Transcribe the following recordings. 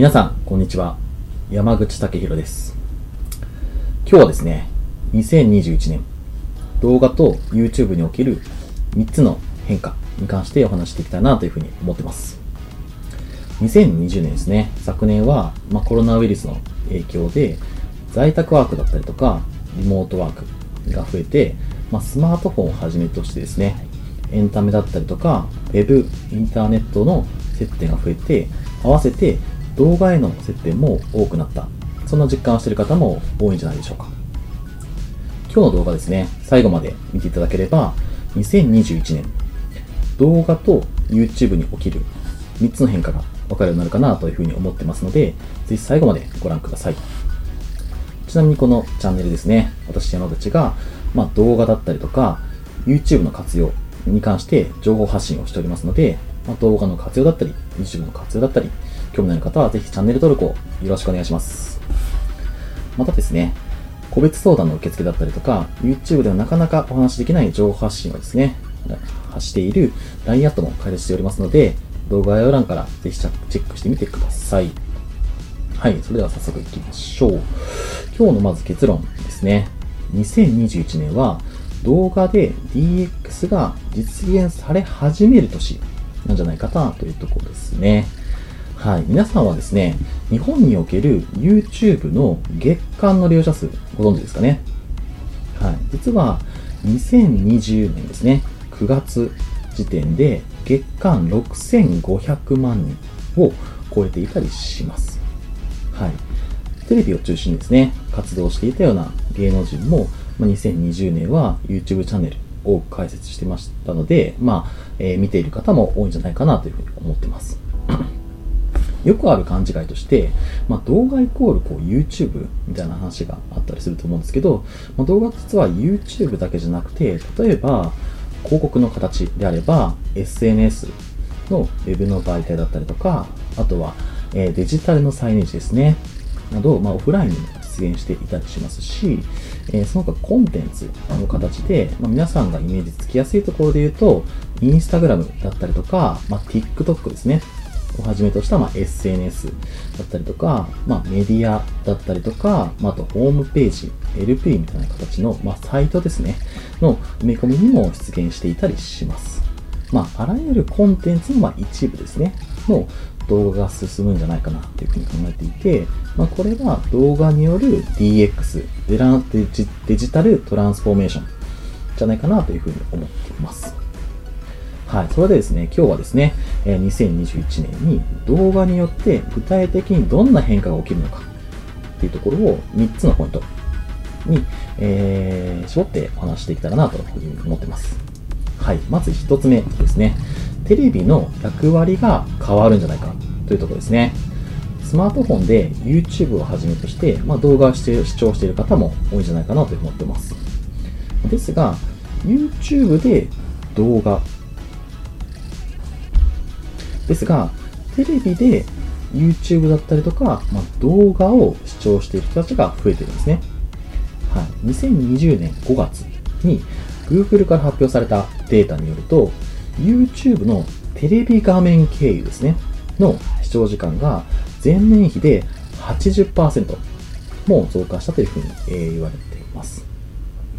皆さん、こんにちは。山口武弘です。今日はですね、2021年、動画と YouTube における3つの変化に関してお話していきたいなというふうに思ってます。2020年ですね、昨年は、まあ、コロナウイルスの影響で、在宅ワークだったりとか、リモートワークが増えて、まあ、スマートフォンをはじめとしてですね、エンタメだったりとか、ウェブ、インターネットの接点が増えて、合わせて動画への接点も多くなった。そんな実感をしている方も多いんじゃないでしょうか。今日の動画ですね、最後まで見ていただければ、2021年、動画と YouTube に起きる3つの変化が分かるようになるかなというふうに思ってますので、ぜひ最後までご覧ください。ちなみにこのチャンネルですね、私山口が、まあ、動画だったりとか、YouTube の活用に関して情報発信をしておりますので、まあ、動画の活用だったり、YouTube の活用だったり、興味のある方はぜひチャンネル登録をよろしくお願いします。またですね、個別相談の受付だったりとか、YouTube ではなかなかお話しできない情報発信をですね、発している LINE アットも開設しておりますので、動画概要欄からぜひチェックしてみてください。はい、それでは早速行きましょう。今日のまず結論ですね。2021年は動画で DX が実現され始める年なんじゃないかなというところですね。はい。皆さんはですね、日本における YouTube の月間の利用者数ご存知ですかね？はい。実は2020年ですね、9月時点で月間6500万人を超えていたりします。はい。テレビを中心にですね、活動していたような芸能人も、ま、2020年は YouTube チャンネル多く開設してましたので、まあ、えー見ている方も多いんじゃないかなというふうに思ってます。よくある勘違いとして、まあ、動画イコールこう YouTube みたいな話があったりすると思うんですけど、まあ、動画実は YouTube だけじゃなくて、例えば広告の形であれば SNS の Web の媒体だったりとか、あとは、えデジタルのサイネージですね。など、まあ、オフラインにも出現していたりしますし、えその他コンテンツの形で、まあ、皆さんがイメージつきやすいところで言うと、インスタグラムだったりとか、まあ、TikTok ですね。をはじめとした、まあ、SNS だったりとか、まあ、メディアだったりとか、まあ、あとホームページ、LP みたいな形の、まあ、サイトですね、の埋め込みにも出現していたりします。まあ、あらゆるコンテンツの、まあ、一部ですね、の動画が進むんじゃないかなというふうに考えていて、まあ、これは動画による DX デジ、デジタルトランスフォーメーションじゃないかなというふうに思っています。はい。それでですね、今日はですね、え2021年に動画によって具体的にどんな変化が起きるのかっていうところを3つのポイントに、えー絞ってお話していけたらなというふうに思ってます。はい。まず1つ目ですね。テレビの役割が変わるんじゃないかというところですね。スマートフォンで YouTube をはじめとして、まあ、動画をして視聴している方も多いんじゃないかなと思ってます。ですが、YouTube で動画ですが、テレビで YouTube だったりとか、まあ、動画を視聴している人たちが増えてるんですね。はい。2020年5月に Google から発表されたデータによると、YouTube のテレビ画面経由ですね、の視聴時間が前年比で80%も増加したというふうに、え言われています。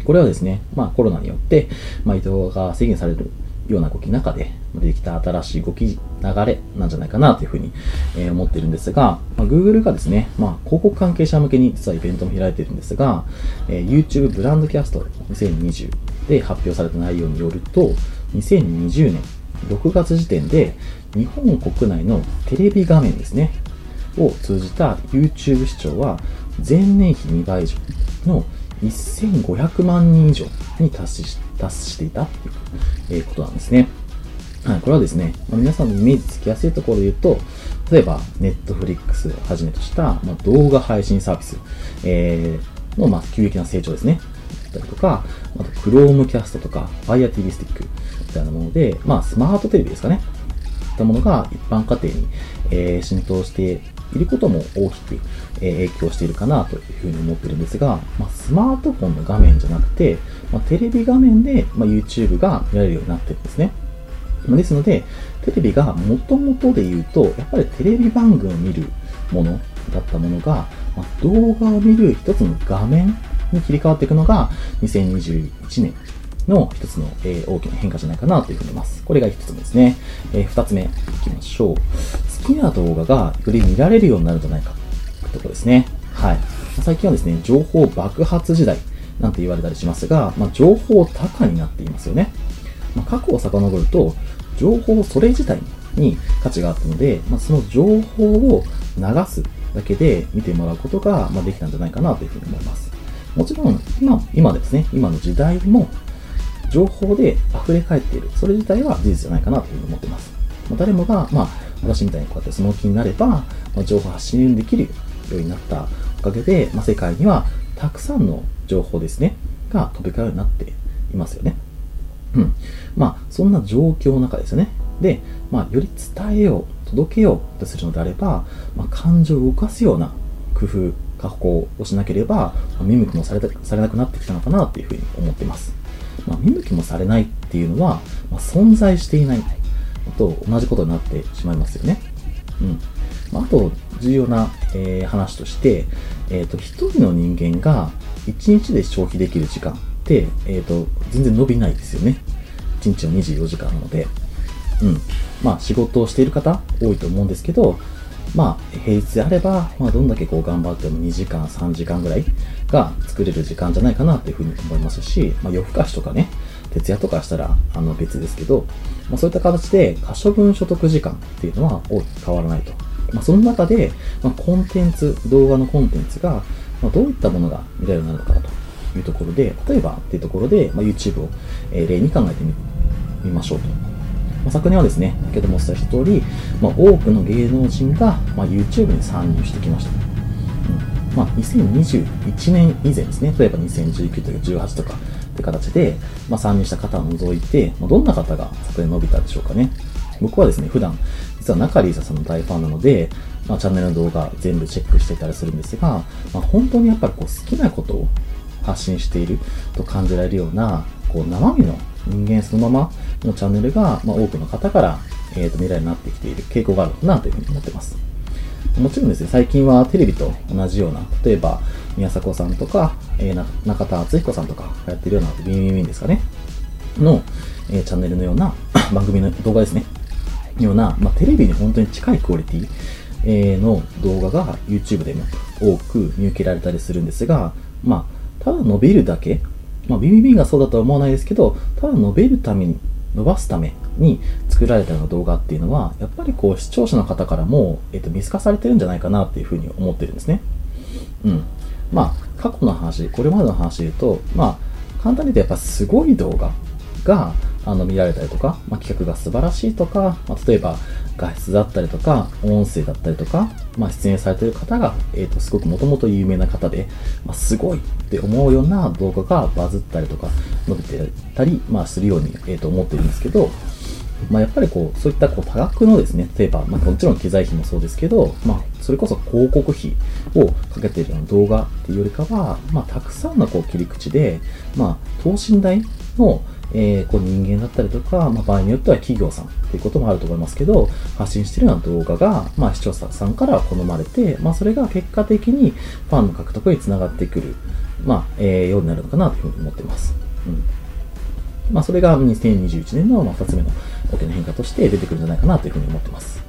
これはですね、まあコロナによって、まあ移動が制限されるような動きの中で出てきた新しい動き流れなんじゃないかなというふうに、え思っているんですが、まあ、Google がですね、まあ広告関係者向けに実はイベントも開いているんですが、えー YouTube ブランドキャスト2020で発表された内容によると、2020年6月時点で日本国内のテレビ画面ですね、を通じた YouTube 視聴は前年比2倍以上の1500万人以上に達し達していたという、ことなんですね。はい、これはですね、まあ皆さんのイメージつきやすいところで言うと、例えば、Netflix をはじめとした、まあ、動画配信サービス、えーの、まあ、急激な成長ですね。だったりとか、あと Chromecast とか Fire TV スティックみたいなもので、まあ、スマートテレビですかね。いったものが一般家庭に、えー浸透してることも大きく、影響しているかなというふうに思ってるんですが、まあ、スマートフォンの画面じゃなくて、まあ、テレビ画面で、ま、YouTube が見られるようになってるんですね。ですので、テレビが元々で言うと、やっぱりテレビ番組を見るものだったものが、まあ、動画を見る一つの画面に切り替わっていくのが2021年の一つの、えー、大きな変化じゃないかなというふうに思います。これが一つ目ですね。えー、二つ目いきましょう。好きな動画がより見られるようになるんじゃないかというとこですね。はい。最近はですね、情報爆発時代なんて言われたりしますが、まあ、情報高になっていますよね。まあ、過去を遡ると、情報それ自体に価値があったので、まあ、その情報を流すだけで見てもらうことが、まできたんじゃないかなというふうに思います。もちろん、今、今ですね、今の時代も、情報で溢れ返っている。それ自体は事実じゃないかなというふうに思っています。ま、誰もが、まあ、私みたいにこうやってその気になれば、まあ、情報発信できるようになったおかげで、まあ、世界にはたくさんの情報ですね、が飛び交うようになっていますよね。うん。まあ、そんな状況の中ですよね。で、まあ、より伝えよう、届けようとするのであれば、まあ、感情を動かすような工夫、加工をしなければ、まあ、見向きもされたされなくなってきたのかなっていうふうに思っています。まあ、見向きもされないっていうのは、まあ、存在していないと同じことになってしまいますよね。うん。まあ、あと、重要な、えー、話として、えっ、ー、と、一人の人間が1日で消費できる時間って、えっ、ー、と、全然伸びないですよね。1日は24時間なので。うん。まあ、仕事をしている方多いと思うんですけど、まあ、平日であれば、まあ、どんだけこう頑張っても2時間、3時間ぐらいが作れる時間じゃないかなっていうふうに思いますし、まあ、夜更かしとかね、徹夜とかしたらあの別ですけど、まあ、そういった形で可処分所得時間っていうのは大きく変わらないと。まあ、その中で、まあ、コンテンツ、動画のコンテンツが、まあ、どういったものが見られるようになるのかなというところで、例えばっていうところで、まあ、YouTube を、例に考えてみましょうと。まあ、昨年はですね、先ほどもお伝えした通り、まあ、多くの芸能人が、まあ、YouTube に参入してきました。まあ、2021年以前ですね、例えば2019とか18とかって形で、まあ、参入した方を除いて、まあ、どんな方が昨年伸びたでしょうかね。僕はですね、普段、実は中里依紗さんの大ファンなので、まあ、チャンネルの動画全部チェックしてたりするんですが、まあ、本当にやっぱりこう好きなことを発信していると感じられるような、こう生身の人間そのままのチャンネルが、まあ、多くの方から、えー、と未来になってきている傾向があるのかなというふうに思ってます。もちろんですね、最近はテレビと同じような、例えば宮迫さんとか、えー、中田敦彦さんとかやってるような、ビンビンビンですかね、の、えー、チャンネルのような 番組の動画ですね、ような、まあ、テレビに本当に近いクオリティ、えー、の動画が YouTube でも多く見受けられたりするんですが、まあ、ただ伸びるだけまあ、BBB がそうだとは思わないですけど、ただ伸びるために、伸ばすために作られたような動画っていうのは、やっぱりこう視聴者の方からも、えっ、と、見透かされてるんじゃないかなっていうふうに思ってるんですね。うん。まあ、過去の話、これまでの話で言うと、まあ、簡単に言うとやっぱすごい動画が、あの見られたりとか、まあ、企画が素晴らしいとか、まあ、例えば画質だったりとか、音声だったりとか、まあ、出演されている方が、えっ、ー、と、すごくもともと有名な方で、まあ、すごいって思うような動画がバズったりとか、伸びてたり、まあ、するように、えっ、ー、と、思ってるんですけど、まあ、やっぱりこう、そういったこう多額のですね、例えば、まあ、もちろん機材費もそうですけど、まあ、それこそ広告費をかけているような動画っていうよりかは、まあ、たくさんのこう切り口で、まあ、等身大の、えー、こう人間だったりとか、まあ、場合によっては企業さんっていうこともあると思いますけど、発信してるような動画が、まあ、視聴者さんから好まれて、まあ、それが結果的にファンの獲得につながってくる、まあ、えー、ようになるのかなというふうに思ってます。うんまあ、それが2021年のま2つ目の大きな変化として出てくるんじゃないかなというふうに思ってます。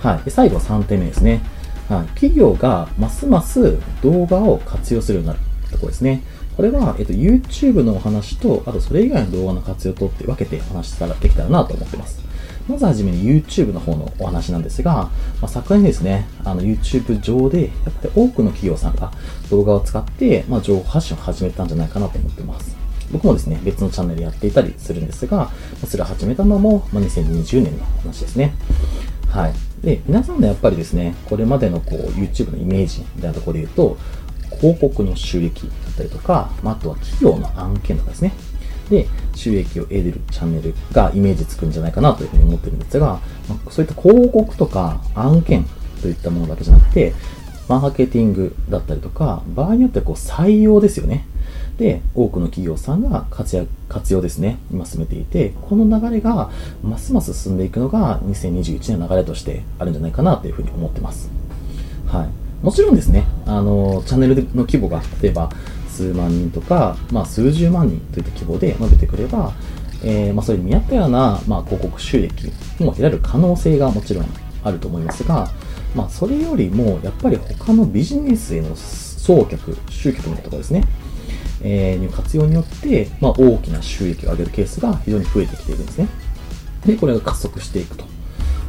はい。で最後3点目ですね。はい。企業がますます動画を活用するようになるところですね。これは、えっと、YouTube のお話と、あとそれ以外の動画の活用とって分けて話したらできたらなと思ってます。まずはじめに YouTube の方のお話なんですが、まあ、昨年ですね、あの YouTube 上で、やっぱり多くの企業さんが動画を使って、まあ、情報発信を始めたんじゃないかなと思ってます。僕もですね、別のチャンネルやっていたりするんですが、それを始めたのも、まあ、2020年の話ですね。はい。で、皆さんのやっぱりですね、これまでのこう YouTube のイメージみたいなところで言うと、広告の収益だったりとか、まあ、とは企業の案件とかですね。で、収益を得るチャンネルがイメージつくんじゃないかなというふうに思ってるんですが、ま、そういった広告とか案件といったものだけじゃなくて、マーケティングだったりとか、場合によってはこう採用ですよね。で、多くの企業さんが活躍、活用ですね、今進めていて、この流れがますます進んでいくのが2021年の流れとしてあるんじゃないかなというふうに思ってます。はい。もちろんですね、あの、チャンネルの規模が、例えば、数万人とか、まあ、数十万人といった規模で伸びてくれば、えー、まあ、それに見合ったような、まあ、広告収益も得られる可能性がもちろんあると思いますが、まあ、それよりも、やっぱり他のビジネスへの送客、集客のとかですね、えー、活用によって、まあ、大きな収益を上げるケースが非常に増えてきているんですね。で、これが加速していくと。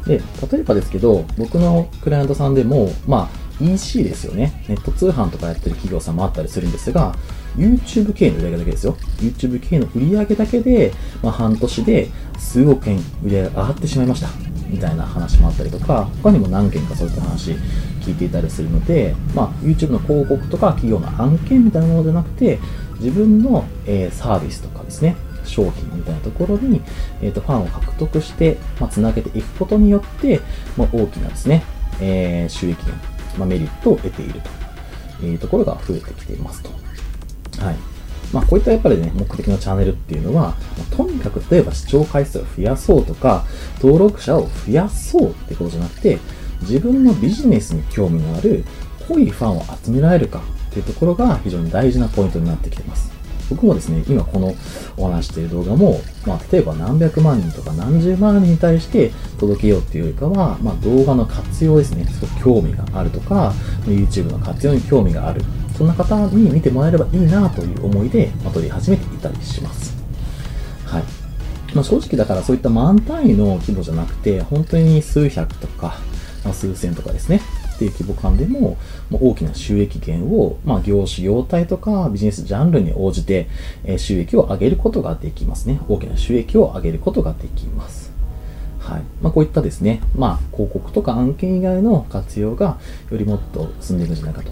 で、例えばですけど、僕のクライアントさんでも、まあ、EC ですよね。ネット通販とかやってる企業さんもあったりするんですが、YouTube 系の売り上げだけですよ。YouTube 系の売り上げだけで、まあ、半年で数億円売り上げ上がってしまいました。みたいな話もあったりとか、他にも何件かそういった話聞いていたりするので、まあ、YouTube の広告とか企業の案件みたいなものじゃなくて、自分の、えー、サービスとかですね、商品みたいなところに、えーと、ファンを獲得して、まあ、つなげていくことによって、まあ、大きなですね、えー、収益源、まあ、メリットを得ているというところが増えてきていますと。はい。まあ、こういったやっぱりね、目的のチャンネルっていうのは、とにかく例えば視聴回数を増やそうとか、登録者を増やそうってことじゃなくて、自分のビジネスに興味のある濃いファンを集められるかっていうところが非常に大事なポイントになってきています。僕もですね、今このお話している動画も、まあ、例えば何百万人とか何十万人に対して届けようっていうよりかは、まあ、動画の活用ですね、すごく興味があるとか、YouTube の活用に興味がある、そんな方に見てもらえればいいなという思いで、まあ、撮り始めていたりします。はい。まあ、正直だからそういった万単位の規模じゃなくて、本当に数百とか、ま、数千とかですね、っていう規模感でも、まあ、大きな収益源を、まあ、業種、業態とかビジネスジャンルに応じて、え、収益を上げることができますね。大きな収益を上げることができます。はい。まあ、こういったですね、まあ、広告とか案件以外の活用がよりもっと進んでいくんじゃないかと。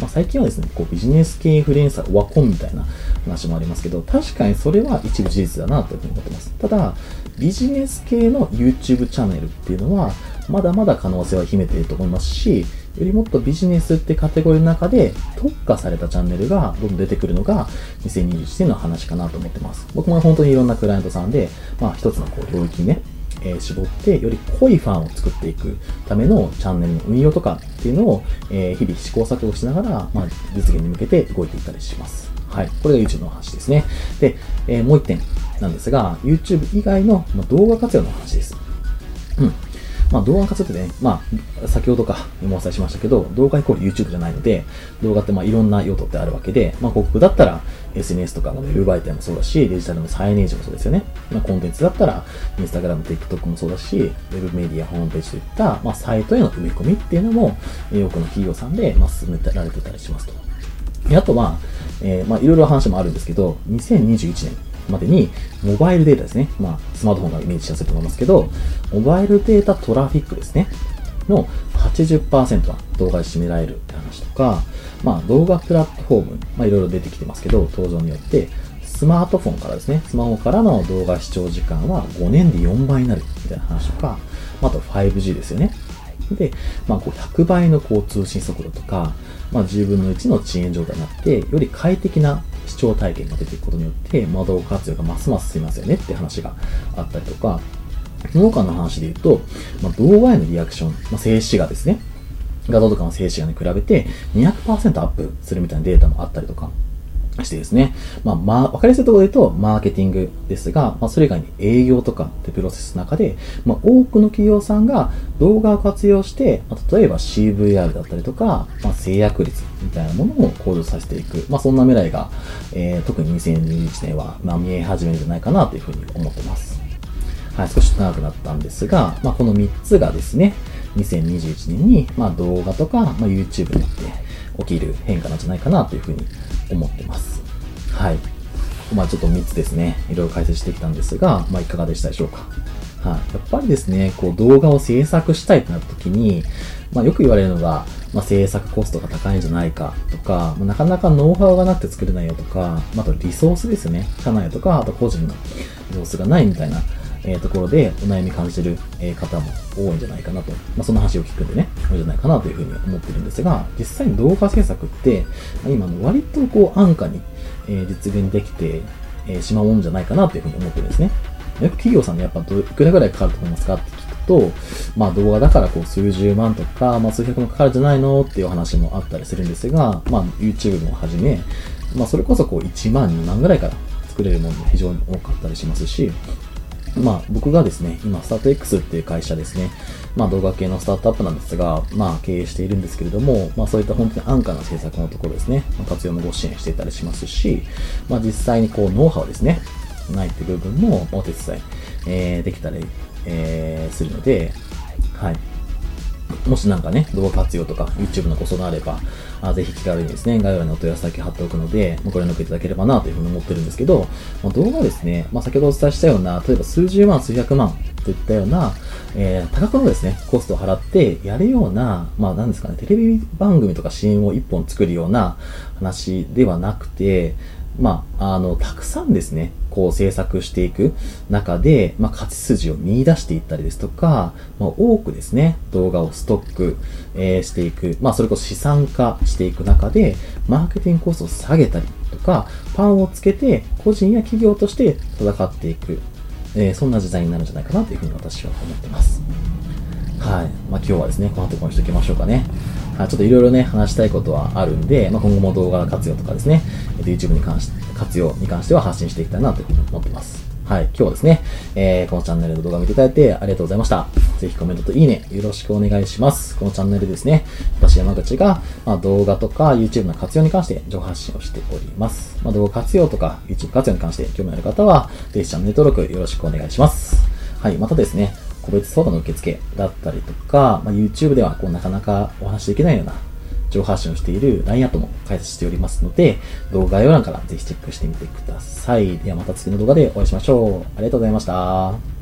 まあ、最近はですね、こうビジネス系インフルエンサー、オワコンみたいな話もありますけど、確かにそれは一部事実だなというふうに思ってます。ただ、ビジネス系の YouTube チャンネルっていうのは、まだまだ可能性は秘めていると思いますし、よりもっとビジネスってカテゴリーの中で特化されたチャンネルがどんどん出てくるのが2021年の話かなと思ってます。僕も本当にいろんなクライアントさんで、まあ一つのこう領域にね、えー、絞ってより濃いファンを作っていくためのチャンネルの運用とかっていうのを、えー、日々試行錯誤しながら、まあ、実現に向けて動いていったりします。はい。これが YouTube の話ですね。で、えー、もう一点なんですが、YouTube 以外の動画活用の話です。うん。まあ動画活用ってね、まあ先ほどかもお伝えしましたけど、動画イコール YouTube じゃないので、動画ってまあいろんな用途ってあるわけで、まあ広告だったら SNS とかのウェブ媒体もそうだし、デジタルのサイネージもそうですよね。まあコンテンツだったら Instagram、TikTok もそうだし、ウェブメディア、ホームページといった、まあサイトへの埋め込みっていうのも、多くの企業さんで、まあ進められてたりしますと。あとは、えー、まあいろいろ話もあるんですけど、2021年、までに、モバイルデータですね。まあ、スマートフォンがイメージしやすいと思いますけど、モバイルデータトラフィックですね。の80%は動画で占められるって話とか、まあ動画プラットフォーム、まあいろいろ出てきてますけど、登場によって、スマートフォンからですね、スマホからの動画視聴時間は5年で4倍になるみたいな話とか、あと 5G ですよね。で、まあ、こう100倍のこう通信速度とか、まあ、10分の1の遅延状態になって、より快適な視聴体験が出ていくことによって、ま、活用がますます進みますよねって話があったりとか、その他の話で言うと、まあ、動画へのリアクション、まあ、静止画ですね。画像とかの静止画に比べて200%アップするみたいなデータもあったりとか、してですね。まあ、まあ、わかりやすいところで言うと、マーケティングですが、まあ、それ以外に営業とかってプロセスの中で、まあ、多くの企業さんが動画を活用して、まあ、例えば CVR だったりとか、まあ、制約率みたいなものを向上させていく。まあ、そんな未来が、えー、特に2021年は、まあ、見え始めるんじゃないかなというふうに思ってます。はい、少し長くなったんですが、まあ、この3つがですね、2021年に、まあ、動画とか、まあ、YouTube によって起きる変化なんじゃないかなというふうに思ってます。はい。まあちょっと3つですね、いろいろ解説してきたんですが、まあいかがでしたでしょうか。はい。やっぱりですね、こう動画を制作したいとなった時に、まあよく言われるのが、まあ制作コストが高いんじゃないかとか、まあ、なかなかノウハウがなくて作れないよとか、まあ、あとリソースですね。社内とか、あと個人のリソースがないみたいなえー、ところでお悩み感じてる、え方も多いんじゃないかなと。まあ、その話を聞くんでね、多いんじゃないかなというふうに思ってるんですが、実際に動画制作って、今の割とこう安価に、え実現できて、えしまうもんじゃないかなというふうに思ってるんですね。よく企業さんにやっぱどいくらぐらいかかると思いますかって聞くと、まあ動画だからこう数十万とか、まあ数百万かかるんじゃないのっていう話もあったりするんですが、まあ YouTube もはじめ、まあそれこそこう1万、2万ぐらいから作れるものも非常に多かったりしますし、まあ僕がですね、今スタート X っていう会社ですね、まあ動画系のスタートアップなんですが、まあ経営しているんですけれども、まあそういった本当に安価な政策のところですね、活用もご支援していたりしますし、まあ実際にこうノウハウですね、ないっていう部分もお手伝い、えー、できたり、えー、するので、はい。もしなんかね、動画活用とか YouTube のご相談あれば、あぜひ気軽にですね、概要欄にお問い合わせ先貼っておくので、ご連絡いただければなというふうに思ってるんですけど、まあ、動画ですね、まあ、先ほどお伝えしたような、例えば数十万、数百万といったような、えー、多額のですね、コストを払ってやるような、まあ何ですかね、テレビ番組とか CM を一本作るような話ではなくて、まあ、あの、たくさんですね、こう制作していく中で、まあ、勝ち筋を見出していったりですとか、まあ、多くですね、動画をストック、えー、していく、まあ、それこそ資産化していく中で、マーケティングコストを下げたりとか、パンをつけて、個人や企業として戦っていく、えー、そんな時代になるんじゃないかなというふうに私は思ってます。はい。まあ、今日はですね、この後こにしておきましょうかね。ちょっといろいろね、話したいことはあるんで、まあ、今後も動画活用とかですね、えっと YouTube に関して、活用に関しては発信していきたいなというふうに思ってます。はい。今日はですね、えー、このチャンネルの動画を見ていただいてありがとうございました。ぜひコメントといいね、よろしくお願いします。このチャンネルですね、私山口が、まあ、動画とか YouTube の活用に関して情報発信をしております。まあ、動画活用とか YouTube 活用に関して興味ある方は、ぜひチャンネル登録よろしくお願いします。はい。またですね、個別相談の受付だったりとか、まあ、YouTube ではこうなかなかお話しできないような情報発信をしている LINE アットも開設しておりますので、動画概要欄からぜひチェックしてみてください。ではまた次の動画でお会いしましょう。ありがとうございました。